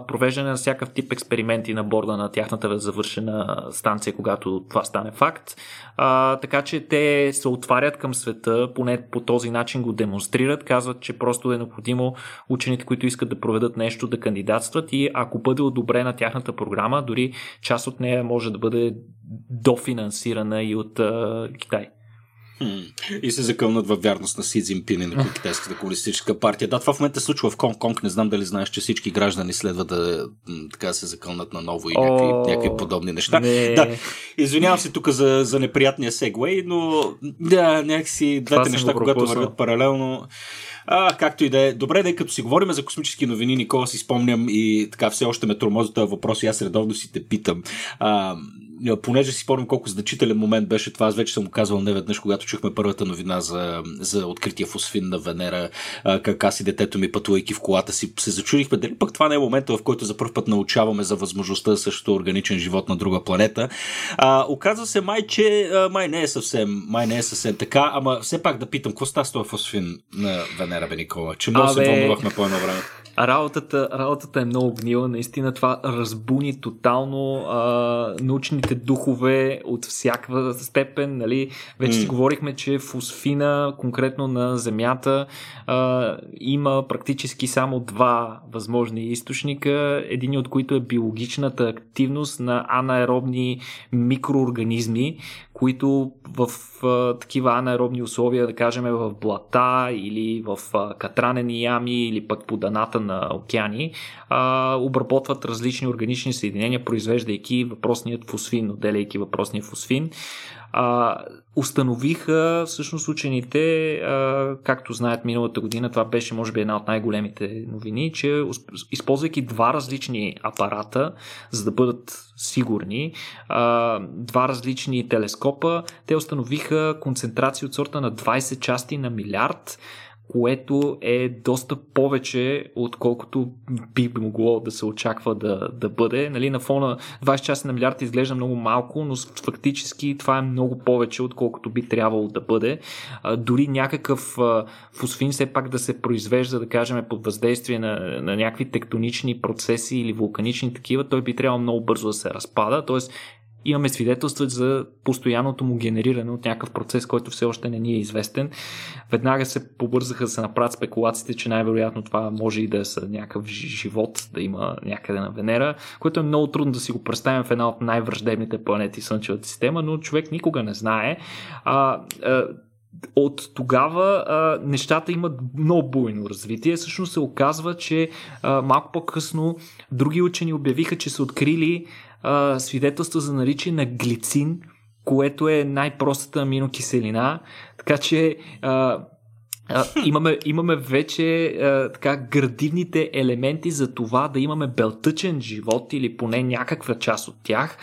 S2: провеждане на всякакъв тип експерименти на борда на тяхната завършена станция, когато това стане факт. А, така че те се отварят към света, поне по този начин го демонстрират, казват, че просто е необходимо учените, които искат да проведат нещо, да кандидатстват и ако бъде одобрена тяхната програма, дори част от нея може да бъде дофинансирана и от а, Китай.
S1: И се закълнат във вярност на Си Цзинпин и на Китайската комунистическа партия. Да, това в момента се случва в Конг Конг. Не знам дали знаеш, че всички граждани следва да така се закълнат на ново и някакви, О, някакви подобни неща. Не. Да, извинявам се тук за, за неприятния сегвей, но да, някакси двете неща, когато вървят паралелно. А, както и да е. Добре, да като си говорим за космически новини, Никола си спомням и така все още ме тормози този въпрос и аз редовно си те питам. А, понеже си спомням колко значителен момент беше това, аз вече съм го казвал не веднъж, когато чухме първата новина за, за открития фосфин на Венера, как аз и детето ми пътувайки в колата си, се зачудихме дали пък това не е момента, в който за първ път научаваме за възможността също органичен живот на друга планета. А, оказва се май, че май не е съвсем, май не е съвсем така, ама все пак да питам, какво става с този фосфин на Венера, бе, Никола? Че много се вълнувахме по едно време.
S2: Работата, работата е много гнила. Наистина това разбуни тотално а, научните духове от всяка степен. Нали? Вече mm. си говорихме, че фосфина, конкретно на Земята, а, има практически само два възможни източника. Един от които е биологичната активност на анаеробни микроорганизми, които в а, такива анаеробни условия, да кажем в блата или в а, катранени ями или пък по даната на океани, а, обработват различни органични съединения, произвеждайки въпросният фосфин, отделяйки въпросния фосфин. А, установиха всъщност учените, а, както знаят миналата година, това беше може би една от най-големите новини, че използвайки два различни апарата, за да бъдат сигурни, а, два различни телескопа, те установиха концентрация от сорта на 20 части на милиард, което е доста повече, отколкото би могло да се очаква да, да бъде. Нали, на фона 20 часа на милиард изглежда много малко, но фактически това е много повече, отколкото би трябвало да бъде. А, дори някакъв а, фосфин все пак да се произвежда, да кажем, под въздействие на, на някакви тектонични процеси или вулканични такива, той би трябвало много бързо да се разпада. Тоест, имаме свидетелства за постоянното му генериране от някакъв процес, който все още не ни е известен. Веднага се побързаха да се направят спекулациите, че най-вероятно това може и да е някакъв живот, да има някъде на Венера, което е много трудно да си го представим в една от най-враждебните планети Слънчевата система, но човек никога не знае. А, а, от тогава а, нещата имат много буйно развитие. Всъщност се оказва, че а, малко по-късно други учени обявиха, че са открили а, свидетелства за наличие на глицин, което е най-простата аминокиселина. Така че а, а, имаме, имаме вече а, така градивните елементи за това да имаме белтъчен живот или поне някаква част от тях.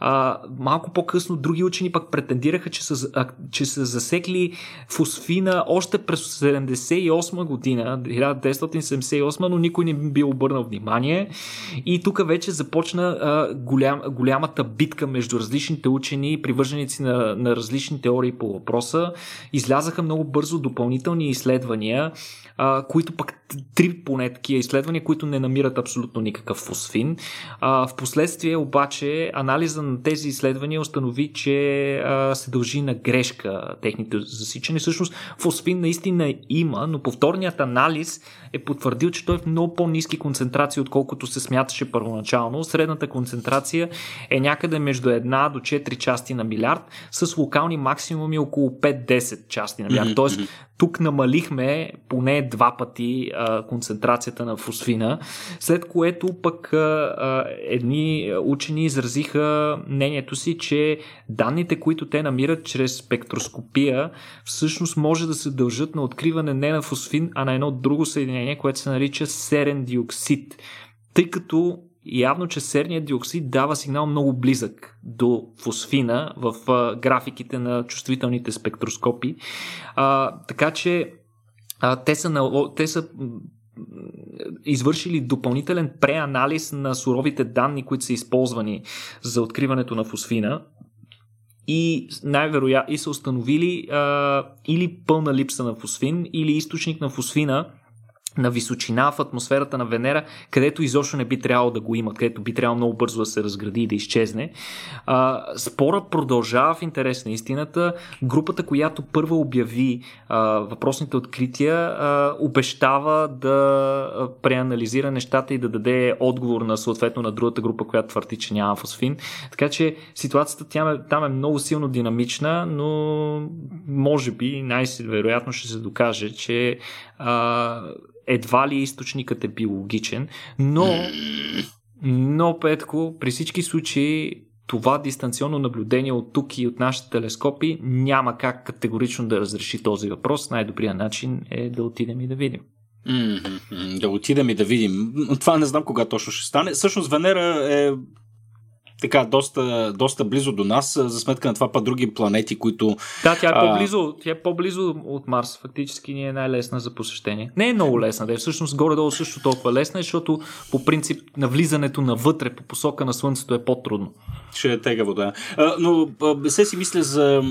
S2: А, малко по-късно други учени пък претендираха, че са, а, че са засекли фосфина още през 78 година, 1978, но никой не би обърнал внимание. И тук вече започна а, голям, голямата битка между различните учени привърженици на, на различни теории по въпроса. Излязаха много бързо допълнителни изследвания, а, които пък три поне такива изследвания, които не намират абсолютно никакъв фосфин. А, впоследствие обаче анализа на тези изследвания установи, че а, се дължи на грешка техните засичане. Всъщност фосфин наистина има, но повторният анализ е потвърдил, че той е в много по-низки концентрации, отколкото се смяташе първоначално. Средната концентрация е някъде между 1 до 4 части на милиард, с локални максимуми около 5-10 части на милиард. Тоест, тук намалихме поне два пъти а, концентрацията на фосфина, след което пък а, едни учени изразиха мнението си, че данните, които те намират чрез спектроскопия, всъщност може да се дължат на откриване не на фосфин, а на едно друго съединение, което се нарича серен диоксид. Тъй като явно, че серният диоксид дава сигнал много близък до фосфина в графиките на чувствителните спектроскопи. А, така че а, те са, те са извършили допълнителен преанализ на суровите данни, които са използвани за откриването на фосфина и най-вероятно и са установили а, или пълна липса на фосфин, или източник на фосфина, на височина в атмосферата на Венера, където изобщо не би трябвало да го имат, където би трябвало много бързо да се разгради и да изчезне. А, спора продължава в интерес на истината. Групата, която първа обяви а, въпросните открития, а, обещава да преанализира нещата и да даде отговор на съответно на другата група, която твърди, че няма фосфин. Така че ситуацията там е, там е много силно динамична, но може би най-вероятно ще се докаже, че а, едва ли източникът е биологичен, но, но Петко, при всички случаи това дистанционно наблюдение от тук и от нашите телескопи няма как категорично да разреши този въпрос. Най-добрият начин е да отидем и да видим.
S1: Mm-hmm. Да отидем и да видим. Това не знам кога точно ще стане. Всъщност Венера е така доста, доста близо до нас, за сметка на това па други планети, които...
S2: Да, тя е по-близо, тя е по-близо от Марс, фактически ни е най-лесна за посещение. Не е много лесна, да е всъщност горе-долу също толкова лесна, защото по принцип навлизането навътре по посока на Слънцето е по-трудно.
S1: Ще е тегаво, да. А, но се си мисля за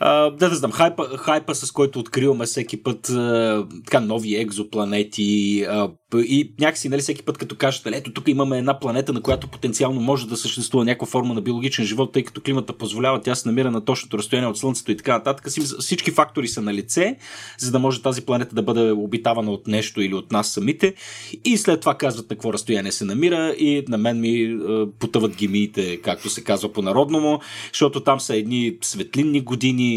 S1: да, да знам, хайпа, хайпа, с който откриваме всеки път а, така нови екзопланети а, и някакси, нали, всеки път като кажете, ето тук имаме една планета, на която потенциално може да съществува някаква форма на биологичен живот, тъй като климата позволява, тя се намира на точното разстояние от Слънцето и така нататък. Всички фактори са на лице, за да може тази планета да бъде обитавана от нещо или от нас самите. И след това казват на какво разстояние се намира и на мен ми потъват гимиите, както се казва по народному, защото там са едни светлинни години,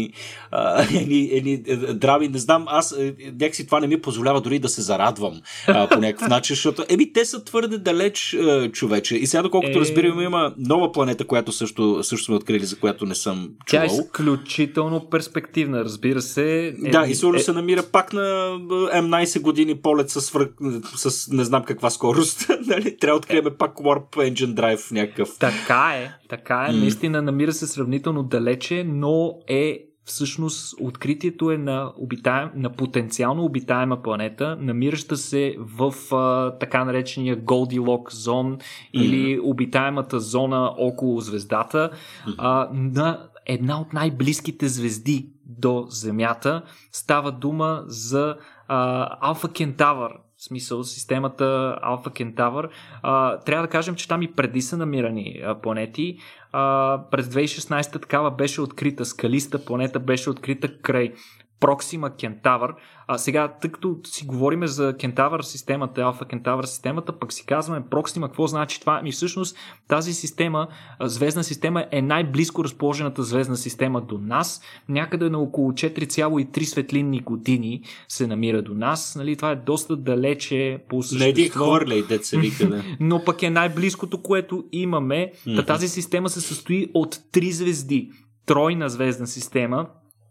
S1: едни, едни, е, драви, не знам, аз е, някакси това не ми позволява дори да се зарадвам а, по някакъв начин, защото еми те са твърде далеч а, човече. И сега, доколкото е... разбираме, има нова планета, която също, също сме открили, за която не съм чувал.
S2: Тя е изключително перспективна, разбира се.
S1: Е, да, и сигурно е... се намира пак на М11 години полет с, свър... с не знам каква скорост. нали? Трябва да открием пак Warp Engine Drive някакъв.
S2: Така е, така е. Mm. Наистина намира се сравнително далече, но е всъщност откритието е на, обитаем, на потенциално обитаема планета, намираща се в а, така наречения Goldilocks зон mm-hmm. или обитаемата зона около звездата mm-hmm. а, на една от най-близките звезди до Земята. Става дума за Алфа Кентавър, в смисъл системата Алфа Кентавър. трябва да кажем, че там и преди са намирани а, планети. През 2016 такава беше открита, скалиста планета беше открита край Проксима Кентавър. А сега, тъй като си говориме за Кентавър системата, Алфа Кентавър системата, пък си казваме Проксима, какво значи това? Ми всъщност тази система, звездна система е най-близко разположената звездна система до нас. Някъде на около 4,3 светлинни години се намира до нас. Нали, това е доста далече по същество.
S1: Хвърляй, деца вика,
S2: Но пък е най-близкото, което имаме. Mm-hmm. Тази система се състои от три звезди. Тройна звездна система,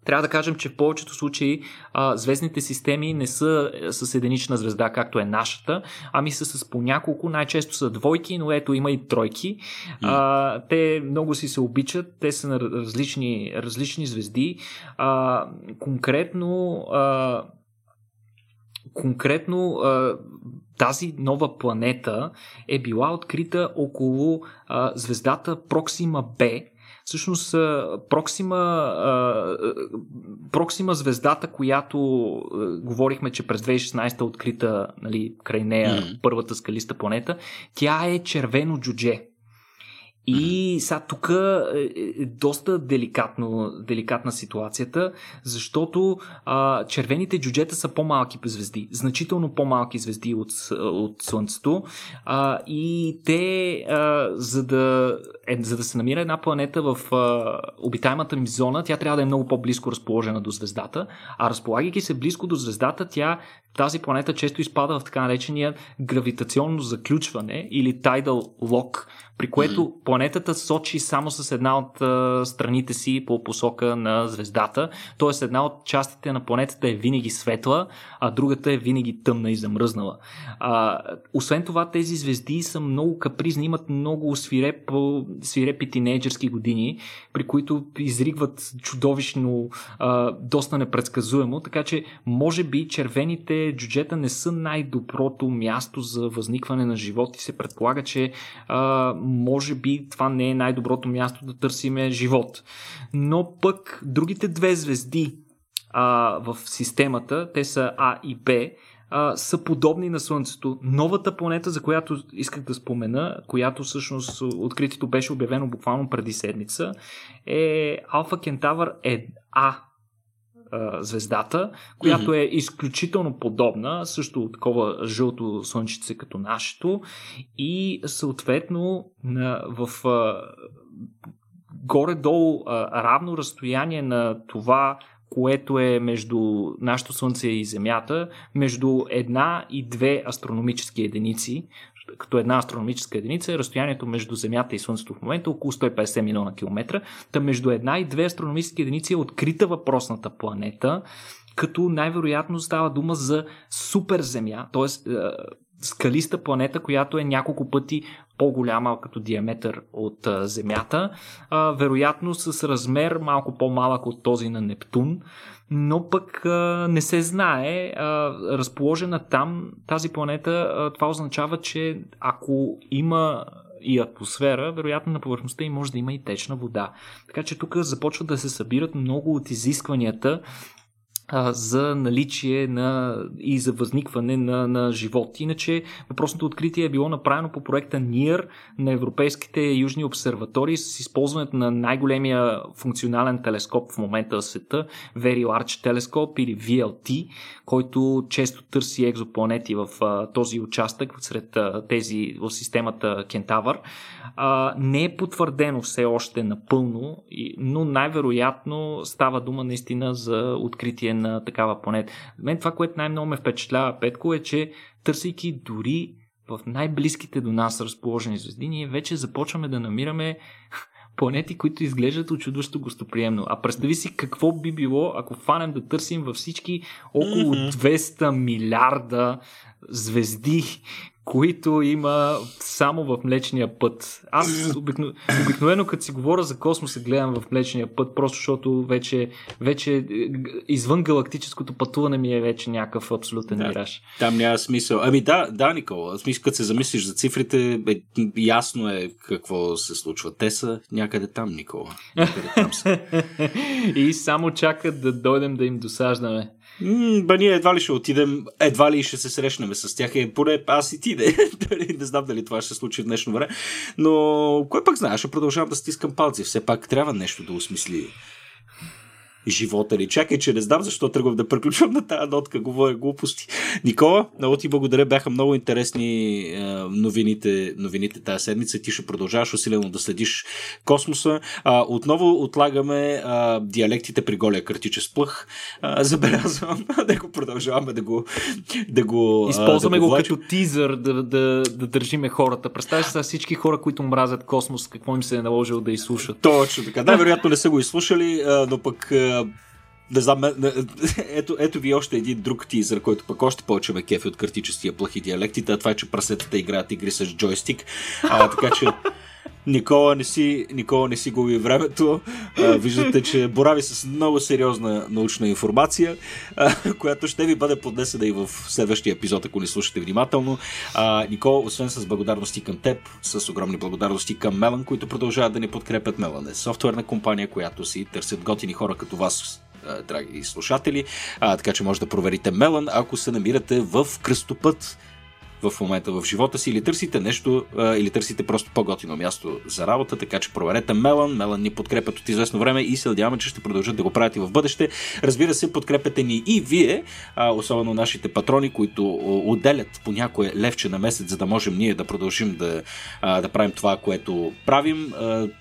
S2: трябва да кажем, че в повечето случаи а, звездните системи не са е, с единична звезда, както е нашата, ами са с по няколко, най-често са двойки, но ето има и тройки. А, те много си се обичат, те са на различни, различни звезди. А, конкретно а, конкретно а, тази нова планета е била открита около а, звездата Проксима Б, Всъщност Проксима, Проксима звездата, която говорихме, че през 2016 е открита нали, край нея mm-hmm. първата скалиста планета, тя е червено джудже. И сега тук е, е доста деликатно, деликатна ситуацията, защото а, червените джуджета са по-малки звезди, значително по-малки звезди от, от Слънцето а, и те, а, за, да, е, за да се намира една планета в а, обитаемата ми зона, тя трябва да е много по-близко разположена до звездата, а разполагайки се близко до звездата, тя тази планета често изпада в така наречения гравитационно заключване или tidal lock, при което mm-hmm. Планетата сочи само с една от страните си по посока на звездата. Тоест една от частите на планетата е винаги светла, а другата е винаги тъмна и замръзнала. А, освен това, тези звезди са много капризни, имат много свиреп, свирепи тинейджърски години, при които изригват чудовищно, а, доста непредсказуемо, така че може би червените джуджета не са най-доброто място за възникване на живот и се предполага, че а, може би това не е най-доброто място да търсиме живот. Но пък другите две звезди а, в системата, те са А и Б, а, са подобни на Слънцето. Новата планета, за която исках да спомена, която всъщност откритието беше обявено буквално преди седмица, е Алфа Кентавър е А звездата, която е изключително подобна, също такова жълто слънчице като нашето и съответно на, в а, горе-долу а, равно разстояние на това което е между нашето Слънце и Земята, между една и две астрономически единици, като една астрономическа единица е разстоянието между Земята и Слънцето в момента около 150 милиона километра. Та между една и две астрономически единици е открита въпросната планета, като най-вероятно става дума за суперземя, т.е. скалиста планета, която е няколко пъти по-голяма като диаметър от а, Земята, вероятно с размер малко по-малък от този на Нептун, но пък а, не се знае. А, разположена там тази планета, а, това означава, че ако има и атмосфера, вероятно на повърхността и може да има и течна вода. Така че тук започват да се събират много от изискванията за наличие на и за възникване на, на живот. Иначе въпросното откритие е било направено по проекта NIR на европейските южни обсерватории с използването на най-големия функционален телескоп в момента в света, Very Large Telescope или VLT, който често търси екзопланети в а, този участък сред а, тези в системата Кентавър. А, не е потвърдено все още напълно, но най-вероятно става дума наистина за откритие на такава планета. Мен това, което най-много ме впечатлява, Петко, е, че търсейки дори в най-близките до нас разположени звезди, ние вече започваме да намираме планети, които изглеждат очудващо гостоприемно. А представи си какво би било, ако фанем да търсим във всички около 200 милиарда звезди, които има само в Млечния път. Аз обикно, обикновено като си говоря за космоса гледам в Млечния път, просто защото вече, вече е, извън галактическото пътуване ми е вече някакъв абсолютен
S1: да,
S2: мираж.
S1: Там няма смисъл. Ами да, да, Никола. Смисъл, като се замислиш за цифрите, е, ясно е какво се случва. Те са някъде там, Никола. Някъде там са.
S2: И само чакат да дойдем да им досаждаме.
S1: Ба ние едва ли ще отидем, едва ли ще се срещнем с тях. Е, поне аз и ти не. не знам дали това ще се случи в днешно време. Но кой пък знае, ще продължавам да стискам палци. Все пак трябва нещо да осмисли живота ли. Чакай, че не знам защо тръгвам да приключвам на тази нотка, говоря глупости. Никола, много ти благодаря, бяха много интересни е, новините, новините тази седмица. Ти ще продължаваш усилено да следиш космоса. А, отново отлагаме а, диалектите при голия картичес плъх. А, забелязвам да го продължаваме да го да го
S2: Използваме
S1: да
S2: го, го като тизър да, да, да държиме хората. Представяш се всички хора, които мразят космос, какво им се е наложило да изслушат.
S1: Точно така. Да, вероятно не са го изслушали, но пък не знам, ето, ето ви още един друг тизър, който пък още повече ме кефи от картическия плахи диалектите, а това е, че прасетата играят игри с джойстик. А, така че Никола не си, Никола не си губи времето. Виждате, че борави с много сериозна научна информация, която ще ви бъде поднесена и в следващия епизод, ако не слушате внимателно. Никола, освен с благодарности към теб, с огромни благодарности към Мелан, които продължават да ни подкрепят. Мелан е софтуерна компания, която си търсят готини хора като вас, драги слушатели. А, така че може да проверите Мелан, ако се намирате в кръстопът в момента в живота си или търсите нещо, или търсите просто по-готино място за работа, така че проверете Мелан. Мелан ни подкрепят от известно време и се надяваме, че ще продължат да го правят и в бъдеще. Разбира се, подкрепете ни и вие, особено нашите патрони, които отделят по някое левче на месец, за да можем ние да продължим да, да правим това, което правим.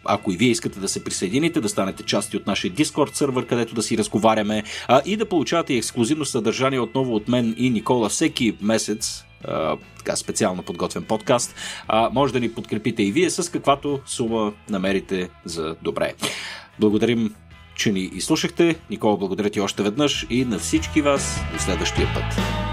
S1: Ако и вие искате да се присъедините, да станете части от нашия Discord сервер, където да си разговаряме и да получавате ексклюзивно съдържание отново от мен и Никола всеки месец така специално подготвен подкаст. А, може да ни подкрепите и вие с каквато сума намерите за добре. Благодарим, че ни изслушахте. Никола, благодаря ти още веднъж и на всички вас до следващия път.